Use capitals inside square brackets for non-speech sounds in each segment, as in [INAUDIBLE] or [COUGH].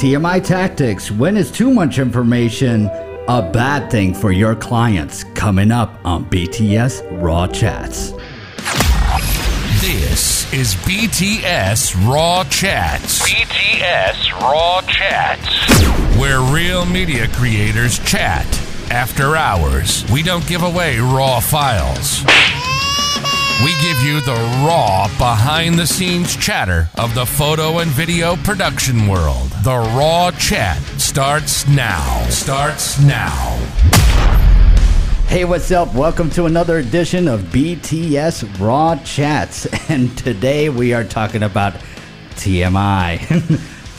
TMI Tactics When is too much information a bad thing for your clients? Coming up on BTS Raw Chats. This is BTS Raw Chats. BTS Raw Chats. Where real media creators chat after hours. We don't give away raw files. We give you the raw, behind the scenes chatter of the photo and video production world. The Raw Chat starts now. Starts now. Hey, what's up? Welcome to another edition of BTS Raw Chats. [LAUGHS] And today we are talking about TMI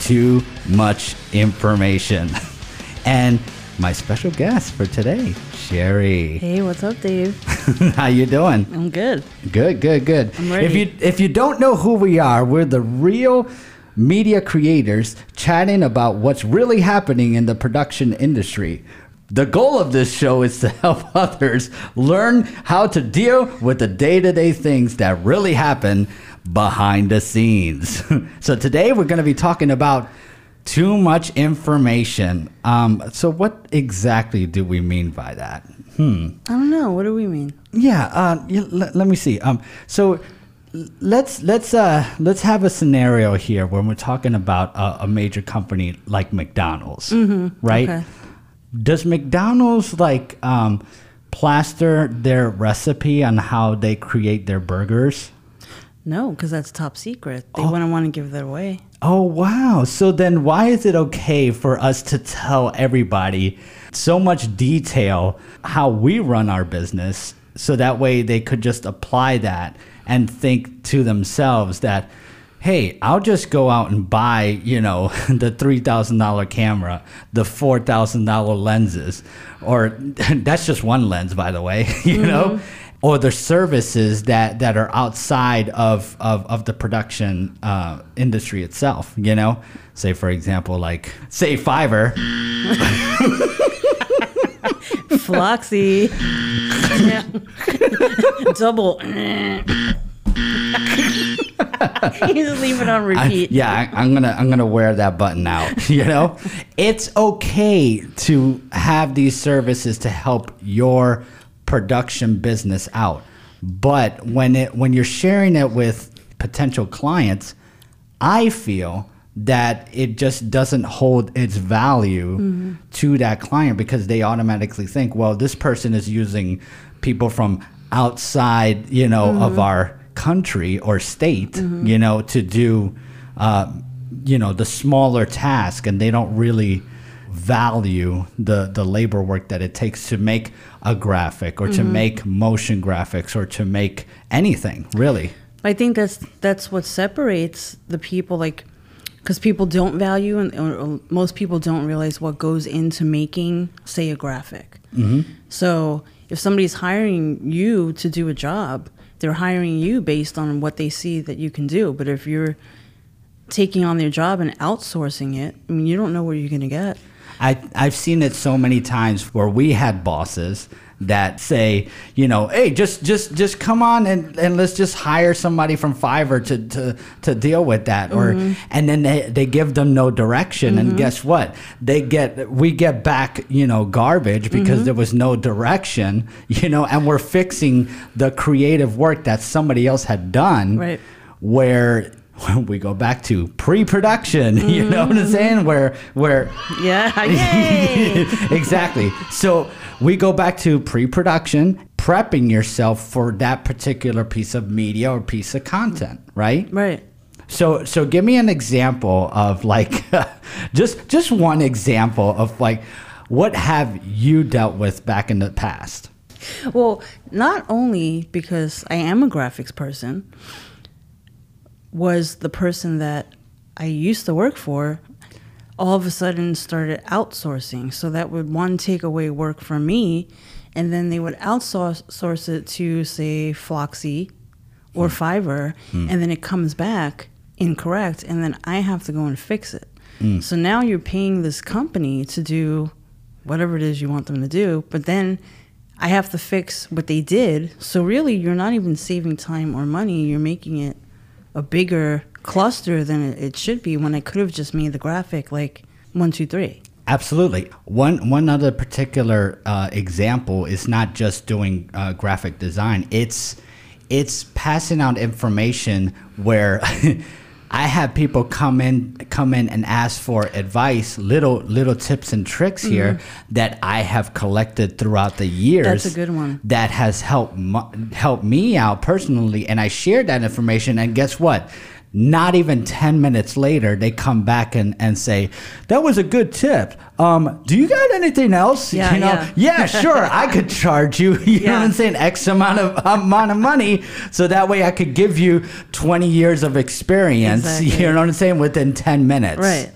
[LAUGHS] too much information. [LAUGHS] And my special guest for today, Sherry. Hey, what's up, Dave? [LAUGHS] How you doing? I'm good. Good, good, good. I'm ready. If you if you don't know who we are, we're the real media creators chatting about what's really happening in the production industry. The goal of this show is to [LAUGHS] help others learn how to deal with the day-to-day things that really happen behind the scenes. [LAUGHS] so today we're going to be talking about too much information. Um, so what exactly do we mean by that? I don't know. What do we mean? Yeah, uh, let, let me see. Um, so let's let's uh, let's have a scenario here when we're talking about a, a major company like McDonald's, right? Okay. Does McDonald's like um, plaster their recipe on how they create their burgers? No, because that's top secret. Oh. They wouldn't want to give that away. Oh wow! So then, why is it okay for us to tell everybody so much detail how we run our business, so that way they could just apply that and think to themselves that, hey, I'll just go out and buy, you know, [LAUGHS] the three thousand dollar camera, the four thousand dollar lenses, or [LAUGHS] that's just one lens, by the way, [LAUGHS] you know or the services that that are outside of of, of the production uh, industry itself you know. Say for example like say fiverr Floxy. Yeah. [LAUGHS] Double. you just leave it on I- repeat. yeah I, i'm gonna i'm gonna wear that button out [LAUGHS] you know it's okay to have these services to help your production business out but when it when you're sharing it with potential clients i feel that it just doesn't hold its value mm-hmm. to that client because they automatically think well this person is using people from outside you know of mm-hmm. our country or state mm-hmm. you know to do uh, you know the smaller task and they don't really value the the labor work that it takes to make a graphic or to make motion graphics or to make anything really. I think that's that's what separates the people, like, because people don't value and most people don't realize what goes into making, say, a graphic. Mm-hmm. So if somebody's hiring you to do a job, they're hiring you based on what they see that you can do. But if you're taking on their job and outsourcing it, I mean, you don't know where you're going to get. I, I've seen it so many times where we had bosses that say, you know, hey, just just just come on and, and let's just hire somebody from Fiverr to, to, to deal with that. Or mm-hmm. and then they, they give them no direction and mm-hmm. guess what? They get we get back, you know, garbage because mm-hmm. there was no direction, [LAUGHS] you know, and we're fixing the creative work that somebody else had done Right. where we go back to pre-production, [LAUGHS] you know what I'm mm-hmm. saying? Where where Yeah, [LAUGHS] exactly. So we go back to pre-production, prepping yourself for that particular piece of media or piece of content, right? right. So so give me an example of like [LAUGHS] just just one example of like what have you dealt with back in the past? Well, not only because I am a graphics person, was the person that I used to work for all of a sudden started outsourcing. So that would one take away work from me, and then they would outsource it to say Floxy or hmm. Fiverr, hmm. and then it comes back incorrect, and then I have to go and fix it. Hmm. So now you're paying this company to do whatever it is you want them to do, but then I have to fix what they did. So really, you're not even saving time or money. You're making it a bigger cluster than it, should be when I could have just made the graphic like one, two, three. Absolutely. One one other particular uh, example is not just doing uh, graphic design. It's it's passing out information where [LAUGHS] I have people come in come in and ask for advice, little little tips and tricks here that I have collected throughout the years. Mm-hmm. That's a good one. That has helped helped me out personally, and I shared that information. And guess what? Not even 10 minutes later, they come back and, and say, That was a good tip. Um, do you got anything else? Yeah, you know, yeah. yeah, sure. I could [LAUGHS] charge you, [LAUGHS] you know what I'm saying, X amount of amount of money. So that way I could give you 20 years of experience, [LAUGHS] Exactly. you know what I'm saying, within 10 minutes. Right.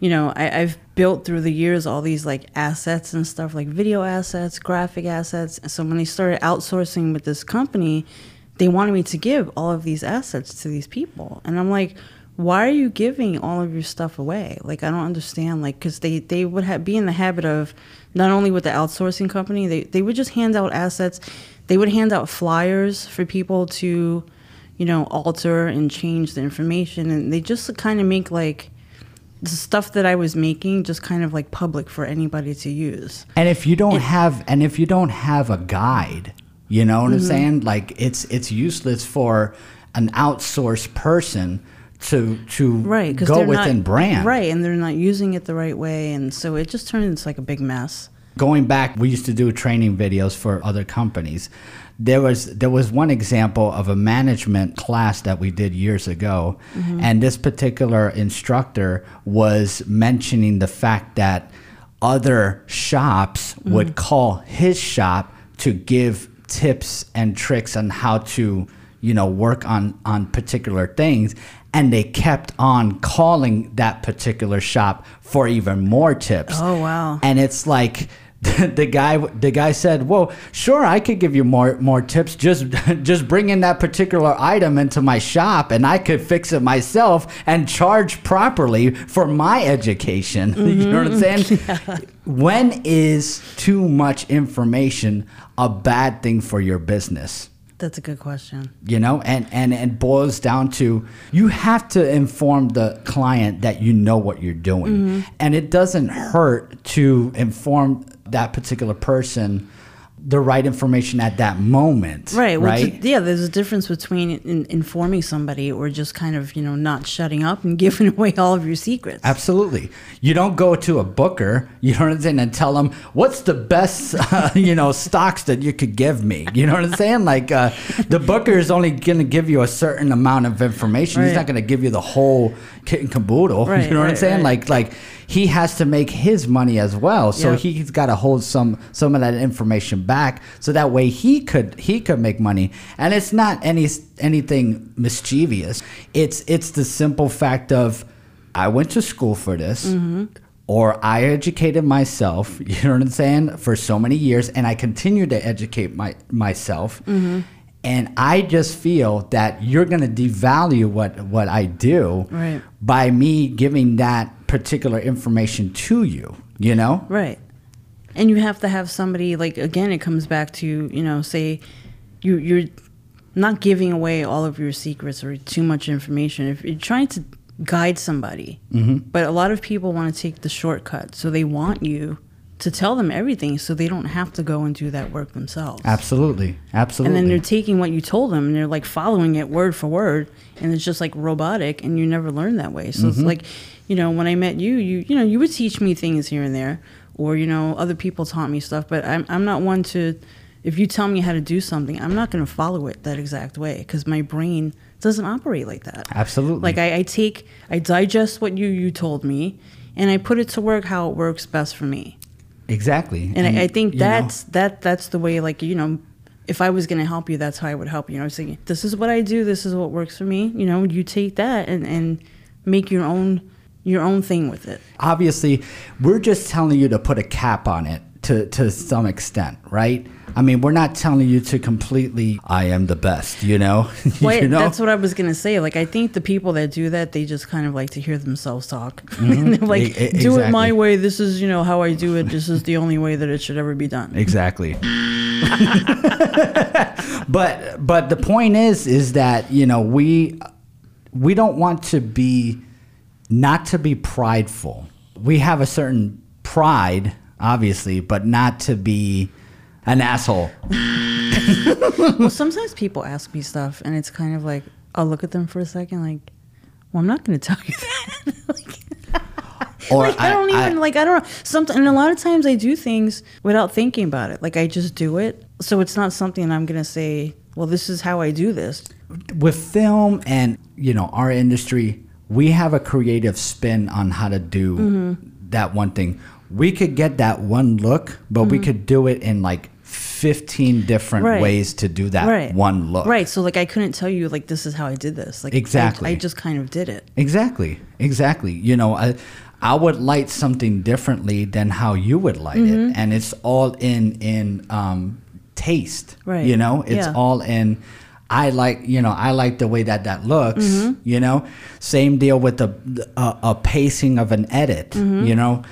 You know, I, I've built through the years all these like assets and stuff, like video assets, graphic assets. So when they started outsourcing with this company, they wanted me to give all of these assets to these people. And I'm like, why are you giving all of your stuff away? Like, I don't understand. Like, because they, they would have, be in the habit of not only with the outsourcing company, they, they would just hand out assets. They would hand out flyers for people to, you know, alter and change the information. And they just kind of make like, the stuff that I was making just kind of like public for anybody to use. And if you don't have and if you don't have a guide, you know what Mm-hmm. I'm saying? Like it's it's useless for an outsourced person to to Right, go within not, brand. Right, and they're not using it the right way, and so it just turns into like a big mess. going back we used to do training videos for other companies there was there was one example of a management class that we did years ago and this particular instructor was mentioning the fact that other shops would call his shop to give tips and tricks on how to you know work on on particular things and they kept on calling that particular shop for even more tips Oh, wow. and it's like [LAUGHS] the guy the guy said well sure i could give you more more tips. Just [LAUGHS] just bring in that particular item into my shop and i could fix it myself and charge properly for my education. [LAUGHS] You know what i'm saying? When is too much information a bad thing for your business? That's a good question. you know and and it boils down to you have to inform the client that you know what you're doing. Mm-hmm. and it doesn't hurt to inform that particular person the right information at that moment Right. Right yeah, there's a difference between in, informing somebody or just kind of, you know, not shutting up and [LAUGHS] giving away all of your secrets. Absolutely. You don't go to a booker, you know what I'm saying, and tell them what's the best, [LAUGHS] uh, you know, stocks that you could give me. You know what I'm saying? Like uh, the booker is only going to give you a certain amount of information. He's not going to give you the whole kit and caboodle. [LAUGHS] Right, you know what I'm saying? right. Like like he has to make his money as well, so Yep. he's got to hold some some of that information back, so that way he could he could make money. And it's not any anything mischievous. It's it's the simple fact of I went to school for this. Mm-hmm. Or I educated myself, [LAUGHS] you know what I'm saying, for so many years, and I continue to educate my myself. Mm-hmm. And I just feel that you're gonna devalue what what I do Right. by me giving that particular information to you. You know, Right. And you have to have somebody like again it comes back to, you know, say you you're not giving away all of your secrets or too much information. If you're trying to guide somebody, mm-hmm. but a lot of people want to take the shortcut. So they want you to tell them everything so they don't have to go and do that work themselves. absolutely, Absolutely. And then they're taking what you told them and they're like following it word for word and it's just like robotic and you never learn that way. So it's mm-hmm. like, you know, when I met you, you you know, you would teach me things here and there or you know, other people taught me stuff, but I'm I'm not one to if you tell me how to do something, I'm not going to follow it that exact way cuz my brain doesn't operate like that. absolutely. Like I, I take I digest what you you told me and I put it to work how it works best for me. Exactly. And, I, I think you know, that's that that's the way like you know if I was gonna help you that's how I would help you. You know, I was thinking this is what I do, this is what works for me. You know, you take that and and make your own your own thing with it. obviously we're just telling you to put a cap on it to to some extent, right? I mean, we're not telling you to completely I am the best, you know? Well, [LAUGHS] you know? that's what I was gonna say. Like I think the people that do that, they just kind of like to hear themselves talk. [LAUGHS] Mm-hmm. they're like, E- do it my way. This is you know how I do it. This is the only way that it should ever be done. Exactly. [LAUGHS] but but the point is is that you know we we don't want to be not to be prideful we have a certain pride, obviously, but not to be an asshole. [LAUGHS] well, sometimes people ask me stuff, and it's kind of like I'll look at them for a second, like, well, I'm not going to tell you [LAUGHS] that. [LAUGHS] like, Or like, I, don't even like I don't know. Something and a lot of times I do things without thinking about it. Like I just do it. So it's not something I'm gonna say, well, this is how I do this. with film and you know our industry we have a creative spin on how to do Mm-hmm. that one thing we could get that one look but we could do it in like 15 different Mm-hmm. Right. ways to do that right. one look Right. So like I couldn't tell you like this is how I did this. Like I- Exactly. I, just kind of did it. exactly exactly you know I, I would light something differently than how you would light Mm-hmm. it and it's all in in um taste Right. you know it's Yeah. all in I like, you know, I like the way that that looks. Mm-hmm. You know, same deal with the a, a pacing of an edit. Mm-hmm. You know,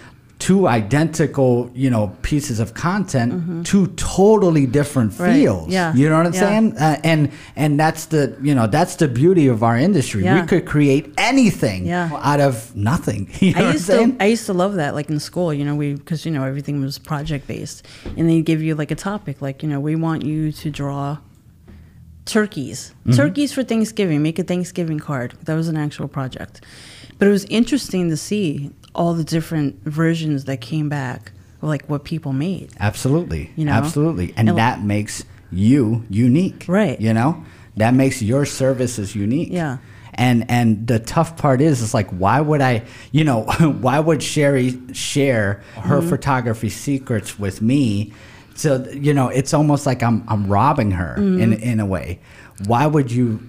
two identical, you know, pieces of content, two totally different Mm-hmm. Right. feels. Yeah. you know what I'm Yeah. saying? Uh, and and that's the you know that's the beauty of our industry. Yeah. We could create anything Yeah. out of nothing. [LAUGHS] You know I what I'm used to? I used to love that like in school, you know, we because you know everything was project based, and they give you like a topic, like you know we want you to draw turkeys, Mm-hmm. turkeys for Thanksgiving, make a Thanksgiving card. That was an actual project, but it was interesting to see all the different versions that came back, like what people made. Absolutely. You know? Absolutely. And And- that makes you unique. Right. You know? That makes your services unique. Yeah. And and the tough part is it's like why would I you know, [LAUGHS] why would Sherry share her Mm-hmm. photography secrets with me? So you know, it's almost like I'm I'm robbing her in Mm-hmm. in a way. Why would you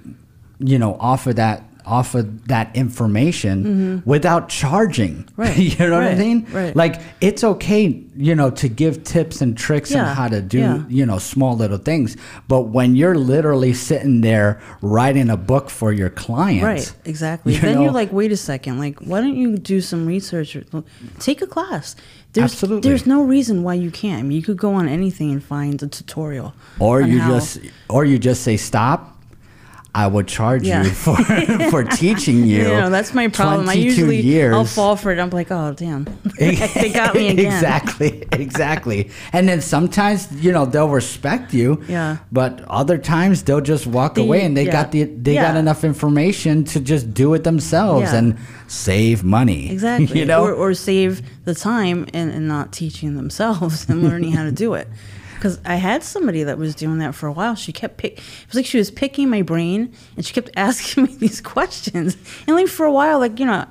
you know, offer that offer that information without charging? Mm-hmm. [LAUGHS] Right. you know what I mean? Right. Like it's okay, you know, to give tips and tricks Yeah, on how to do, yeah. you know, small little things. But when you're literally sitting there writing a book for your clients, Right, exactly. you then know? you're like, wait a second, like, why don't you do some research? or Take a class. There's, Absolutely. There's no reason why you can't. I mean, you could go on anything and find a tutorial. or you just, or you just say stop. I would charge Yeah. you for [LAUGHS] for teaching [LAUGHS] you. You know, that's my problem. I usually years. I'll fall for it. I'm like, oh damn, [LAUGHS] they got me again. exactly, exactly. And then sometimes, you know, they'll respect you. Yeah. But other times they'll just walk They- away and they yeah. got the they got enough information to just do it themselves Yeah. and save money. Exactly. You know? or, or save the time and, and not teaching themselves and learning how to do it. Because I had somebody that was doing that for a while. She kept pick. It was like she was picking my brain, and she kept [LAUGHS] asking me these questions. And like for a while, like you know,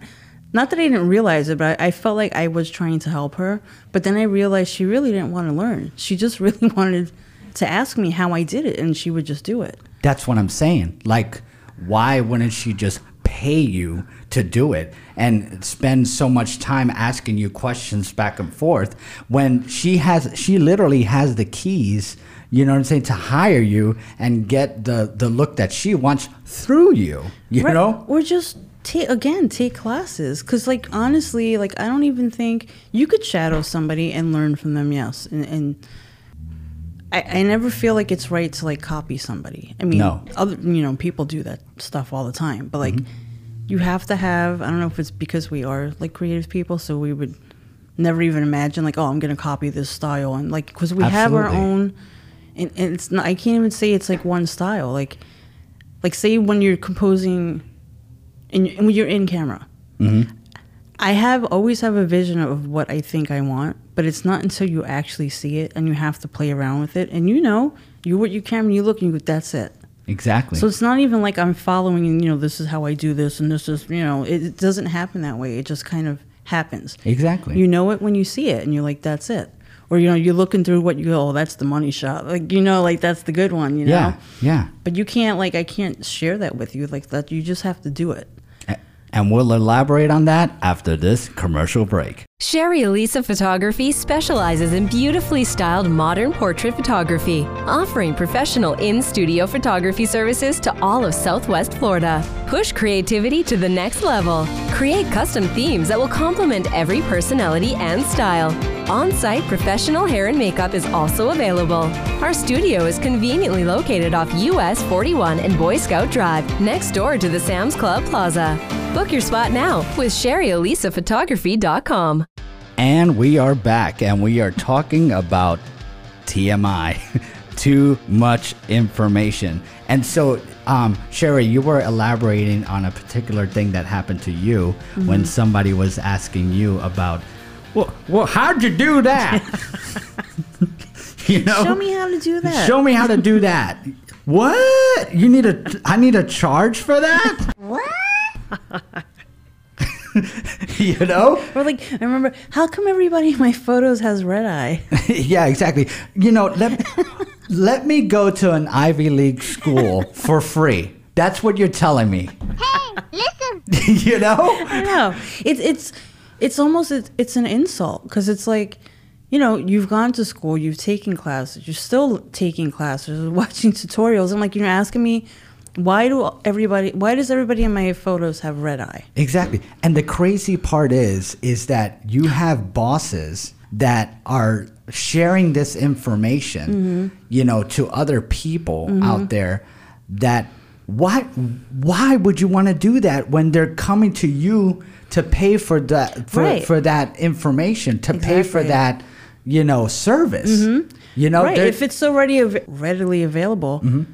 not that I didn't realize it, but I, I felt like I was trying to help her. But then I realized she really didn't want to learn. She just [LAUGHS] really wanted to ask me how I did it, and she would just do it. That's what I'm saying. Like, why wouldn't she just pay you to do it and spend so much time asking you questions back and forth when she has she literally has the keys, you know what I'm saying, to hire you and get the the look that she wants through you. You Right. know? or just take again take classes because like honestly like i don't even think you could shadow somebody and learn from them yes and, and I, I never feel like it's right to like copy somebody i mean No. other you know people do that stuff all the time but like mm-hmm. You have to have i don't know if it's because we are like creative people so we would never even imagine like oh i'm gonna copy this style and like because we have our own and, and it's not i can't even say it's like one style like like say when you're composing and and when you're in camera. Mm-hmm. I have always have a vision of what i think i want but it's not until you actually see it and you have to play around with it and you know you what you camera you look and you go that's it Exactly. so it's not even like i'm following and you know this is how i do this and this is you know it, it doesn't happen that way it just kind of happens exactly. you know it when you see it and you're like that's it or you know you're looking through what you go oh that's the money shot like you know like that's the good one you know yeah. Yeah. but you can't like I can't share that with you like that. You just have to do it. And we'll elaborate on that after this commercial break. Sherry Elisa Photography specializes in beautifully styled modern portrait photography, offering professional in studio photography services to all of Southwest Florida. Push creativity to the next level. Create custom themes that will complement every personality and style. On site professional hair and makeup is also available. Our studio is conveniently located off US 41 and Boy Scout Drive, next door to the Sam's Club Plaza. Book your spot now with SherryElisaPhotography.com. And we are back and we are talking about TMI. [LAUGHS] Too much information. And so, um, Sherry, you were elaborating on a particular thing that happened to you when somebody was asking you about, well, well how'd you do that? [LAUGHS] you know, Show me how to do that. Show me how to do that. What? You need a? I need a charge for that? [LAUGHS] What? [LAUGHS] you know? Or like, I remember, how come everybody in my photos has red eye? yeah, exactly. You know, let let me go to an Ivy League school for free. That's what you're telling me. Hey, listen. you know? I know. It's it's it's almost it's, it's an insult because it's like, you know, you've gone to school, you've taken classes, you're still taking classes, [LAUGHS] watching tutorials. I'm like, you're asking me, why do everybody? Why does everybody in my photos have red eye? Exactly. And the crazy part is is that you have bosses that are sharing this information, mm-hmm. you know, to other people mm-hmm. out there that why why would you want to do that when they're coming to you to pay for that for, Right. for that information, to pay for that, you know, service. Mm-hmm. You know, right. If it's already av- readily available, mm-hmm.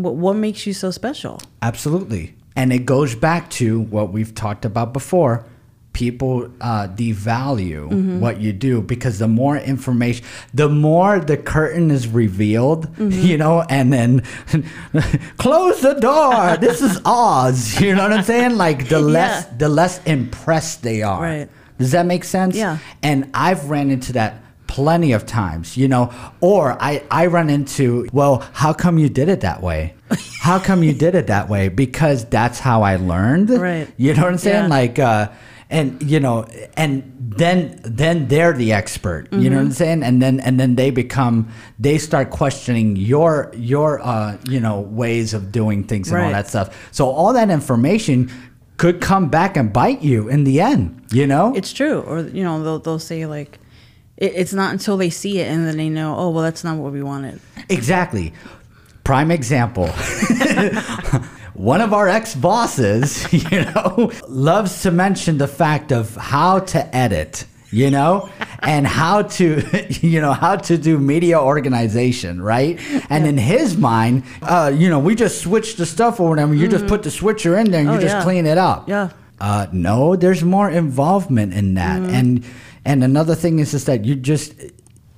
what what makes you so special? Absolutely. And it goes back to what we've talked about before. People uh, devalue Mm-hmm. what you do because the more information, the more the curtain is revealed, Mm-hmm. you know, and then [LAUGHS] close the door. this is [LAUGHS] Oz. You know what I'm saying? Like the less Yeah. the less impressed they are. Right. Does that make sense? Yeah. And I've ran into that plenty of times, you know, or I, I run into, well, how come you did it that way? How come you did it that way? Because that's how I learned. [LAUGHS] Right. You know what I'm saying? Yeah. Like, uh, and you know, and then then they're the expert. You know what I'm saying? And then and then they become they start questioning your your uh, you know ways of doing things and all that stuff. So all that information could come back and bite you in the end. You know? It's true. Or you know, they'll they'll say like, it, it's not until they see it and then they know, oh well, that's not what we wanted. Exactly. Prime example. [LAUGHS] [LAUGHS] One of our ex bosses, [LAUGHS] you know, loves to mention the fact of how to edit, you know, and how to, [LAUGHS] you know, how to do media organization, right? And in his mind, uh, you know, we just switch the stuff over and you just put the switcher in there and you Oh, just yeah. clean it up. Yeah. Uh, no, there's more involvement in that, and and another thing is just that you just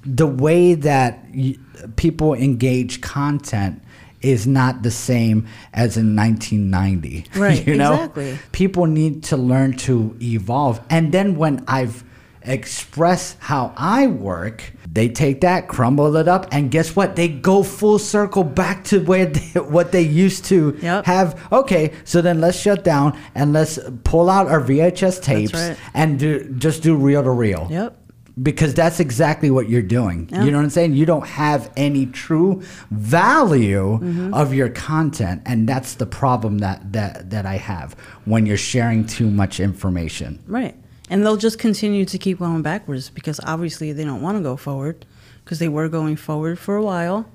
the way that you, people engage content is not the same as in 1990. [LAUGHS] Right, you know, exactly. people need to learn to evolve, and then when I've expressed how I work. They take that, crumble it up, and guess what? They go full circle back to where [LAUGHS] they, what they used to Yep. have. Okay, so then let's shut down and let's pull out our VHS tapes right. and do just do reel to reel. Yep. Because that's exactly what you're doing. Yeah. You know what I'm saying? You don't have any true value Mm-hmm. of your content, and that's the problem that that that I have when you're sharing too much information. Right. And they'll just continue to keep going backwards because obviously they don't want to go forward because they were going forward for a while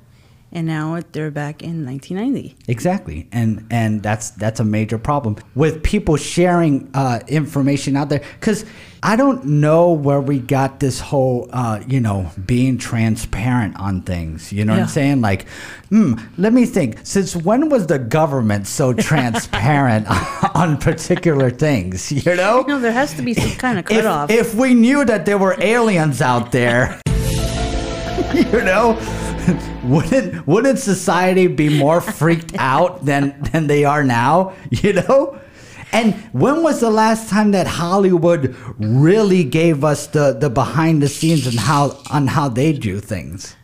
and now they're back in 1990. Exactly, and and that's that's a major problem with people sharing uh, information out there. Because I don't know where we got this whole, uh, you know, being transparent on things. You know what I'm saying? Like, hmm, let me think. Since when was the government so [LAUGHS] transparent [LAUGHS] on particular things? You know, No, there has to be some kind of if, cutoff. if we knew that there were aliens out there, [LAUGHS] you know, [LAUGHS] wouldn't wouldn't society be more freaked [LAUGHS] out than than they are now? You know. And when was the last time that Hollywood really gave us the, the behind the scenes and how on how they do things?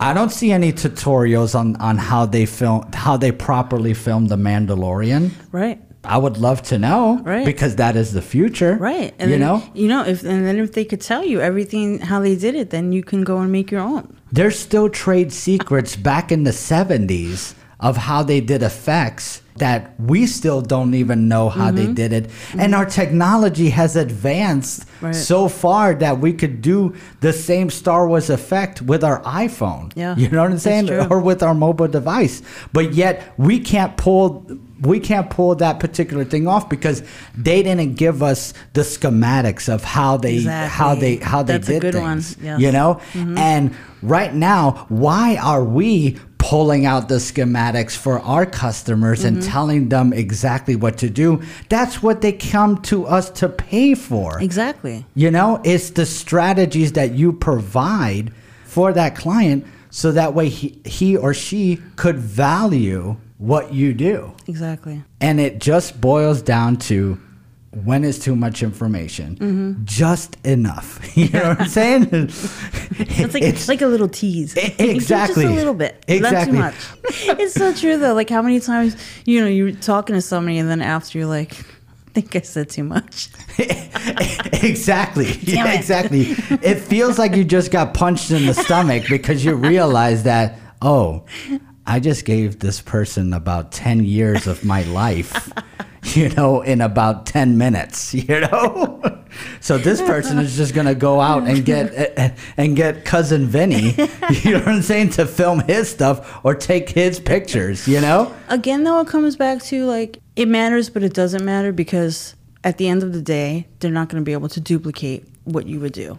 I don't see any tutorials on, on how they film how they properly film The Mandalorian. right. I would love to know, Right. Because that is the future, Right. And you then, know, you know, if and then if they could tell you everything how they did it, then you can go and make your own. There's still trade secrets back in the 70s of how they did effects that we still don't even know how they mm-hmm. did it. Mm-hmm. And our technology has advanced Right. so far that we could do the same Star Wars effect with our iPhone. Yeah, You know what I'm saying? Or with our mobile device. But yet we can't pull we can't pull that particular thing off because they didn't give us the schematics of how they how they how they That's did things. yes. You know? And right now, why are we pulling out the schematics for our customers and telling them exactly what to do? That's what they come to us to pay for. Exactly. You know, it's the strategies that you provide for that client so that way he, he or she could value what you do. Exactly. And it just boils down to when is too much information? Mm-hmm. Just enough. [LAUGHS] You know what I'm saying? [LAUGHS] It's like like a little tease. Exactly. [LAUGHS] Just a little bit. Exactly. Not too much. It's so true though. Like how many times you know you're talking to somebody and then after you're like, I think I said too much. exactly. Yeah, exactly. It feels like you just got punched in the stomach because you realize that, oh, I just gave this person about 10 years of my life, [LAUGHS] you know, in about 10 minutes, [LAUGHS] you know? So this person is just going to go out and get [LAUGHS] eh, eh, and get cousin Vinny, you know what I'm saying, to film his stuff or take his pictures, you know? Again though, it comes back to like it matters, but it doesn't matter because at the end of the day, they're not going to be able to duplicate what you would do.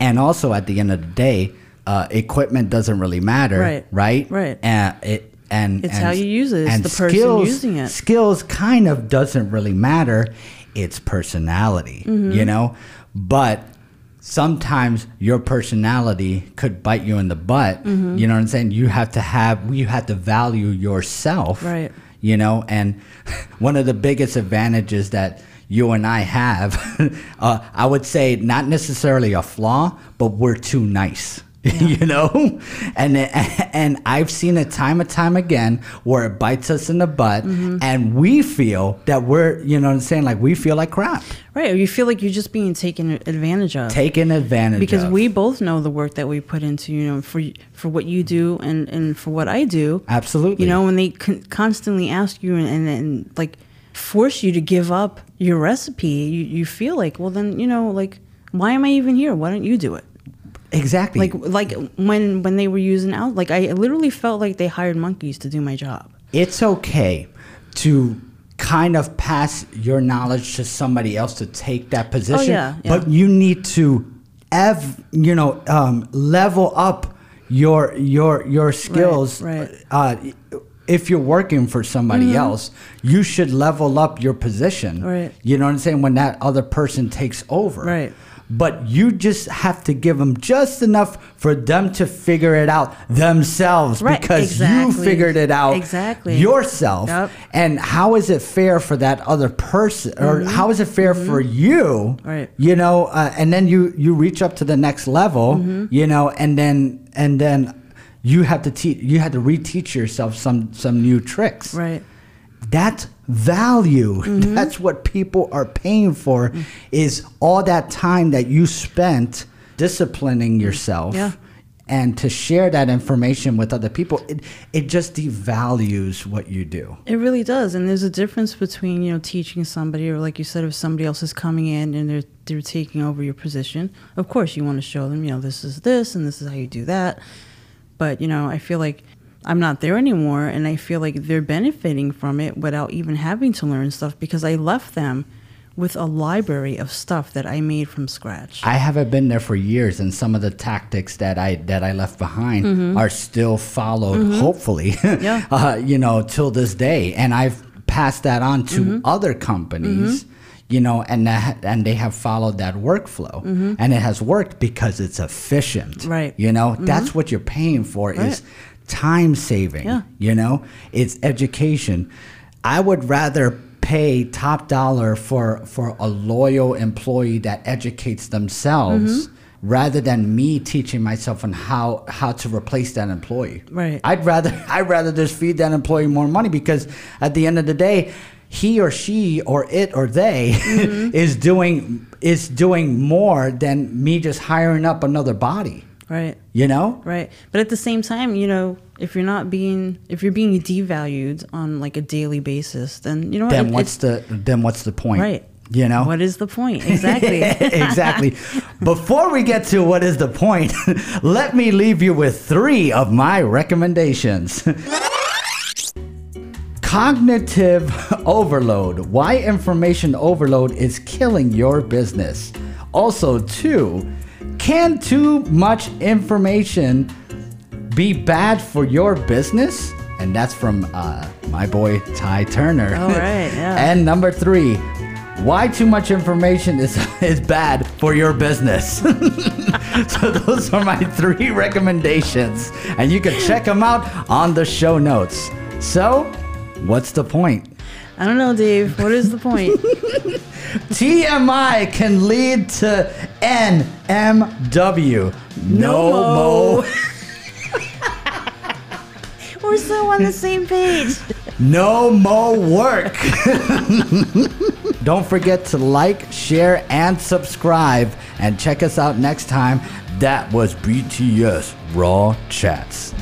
and also at the end of the day, uh, equipment doesn't really matter, Right. Right. Right. And it and It's and- how you use it. It's and the person skills, using it. Skills kind of doesn't really matter. It's personality, Mm-hmm. you know. But sometimes your personality could bite you in the butt. Mm-hmm. You know what I'm saying? You have to have you have to value yourself, Right. you know and [LAUGHS] one of the biggest advantages that you and i have [LAUGHS] uh, i would say not necessarily a flaw but we're too nice [LAUGHS] you know and and i've seen it time and time again where it bites us in the butt Mm-hmm. and we feel that we're you know what i'm saying like we feel like crap Right. Or you feel like you're just being taken advantage of. taken advantage because of. we both know the work that we put into you know for for what you do and and for what I do. Absolutely. You know when they con- constantly ask you and, and and like force you to give up your recipe, you you feel like well then you know like why am I even here? Why don't you do it? Exactly Like like when when they were using out like I literally felt like they hired monkeys to do my job. it's okay to kind of pass your knowledge to somebody else to take that position Oh, yeah, yeah. but you need to ev you know um, level up your your your skills right. Uh, if you're working for somebody else you should level up your position Mm-hmm. Right. you know what i'm saying when that other person takes over Right. But you just have to give them just enough for them to figure it out themselves Right, because you figured it out Exactly. yourself Yep. and how is it fair for that other person or how is it fair for you Mm-hmm. Right. you know uh, and then you you reach up to the next level Mm-hmm. you know and then and then you have to teach you have to reteach yourself some some new tricks Right. that's value Mm-hmm. that's what people are paying for is all that time that you spent disciplining yourself Yeah. and to share that information with other people it, it just devalues what you do It really does, and there's a difference between you know teaching somebody, or like you said, if somebody else is coming in and they're they're taking over your position. Of course, you want to show them, you know, this is this and this is how you do that. But you know, I feel like I'm not there anymore, and I feel like they're benefiting from it without even having to learn stuff because I left them with a library of stuff that I made from scratch. I haven't been there for years, and some of the tactics that I that I left behind are still followed. Hopefully, Mm-hmm. [LAUGHS] Yeah. uh, you know, till this day, and I've passed that on to Mm-hmm. other companies. You know, and that, and they have followed that workflow, and it has worked because it's efficient. Mm-hmm. Right. You know, that's what you're paying for is Right. Time saving. Yeah. You know, it's education. I would rather pay top dollar for for a loyal employee that educates themselves Mm-hmm. rather than me teaching myself on how how to replace that employee. Right. I'd rather [LAUGHS] I'd rather just feed that employee more money because at the end of the day, he or she or it or they Mm-hmm. [LAUGHS] is doing is doing more than me just hiring up another body. Right. You know? Right. But at the same time, you know, if you're not being if you're being devalued on like a daily basis, then you know then it- what's the then what's the point? right? You know what is the point exactly? [LAUGHS] exactly. Before we get to what is the point, [LAUGHS] let me leave you with three of my recommendations. [LAUGHS] Cognitive overload. Why information overload is killing your business. Also, two, can too much information be bad for your business? And that's from uh, my boy Ty Turner. All right, [LAUGHS] yeah. and number three, why too much information is [LAUGHS] is bad for your business. [LAUGHS] so those are my three recommendations, and you can check them out on the show notes. So, what's the point? I don't know, Dave. What is the point? TMI can lead to NMW. No, mo. mo. [LAUGHS] We're so on the same page. No more work. [LAUGHS] Don't forget to like, share, and subscribe. And check us out next time. That was BTS Raw Chats.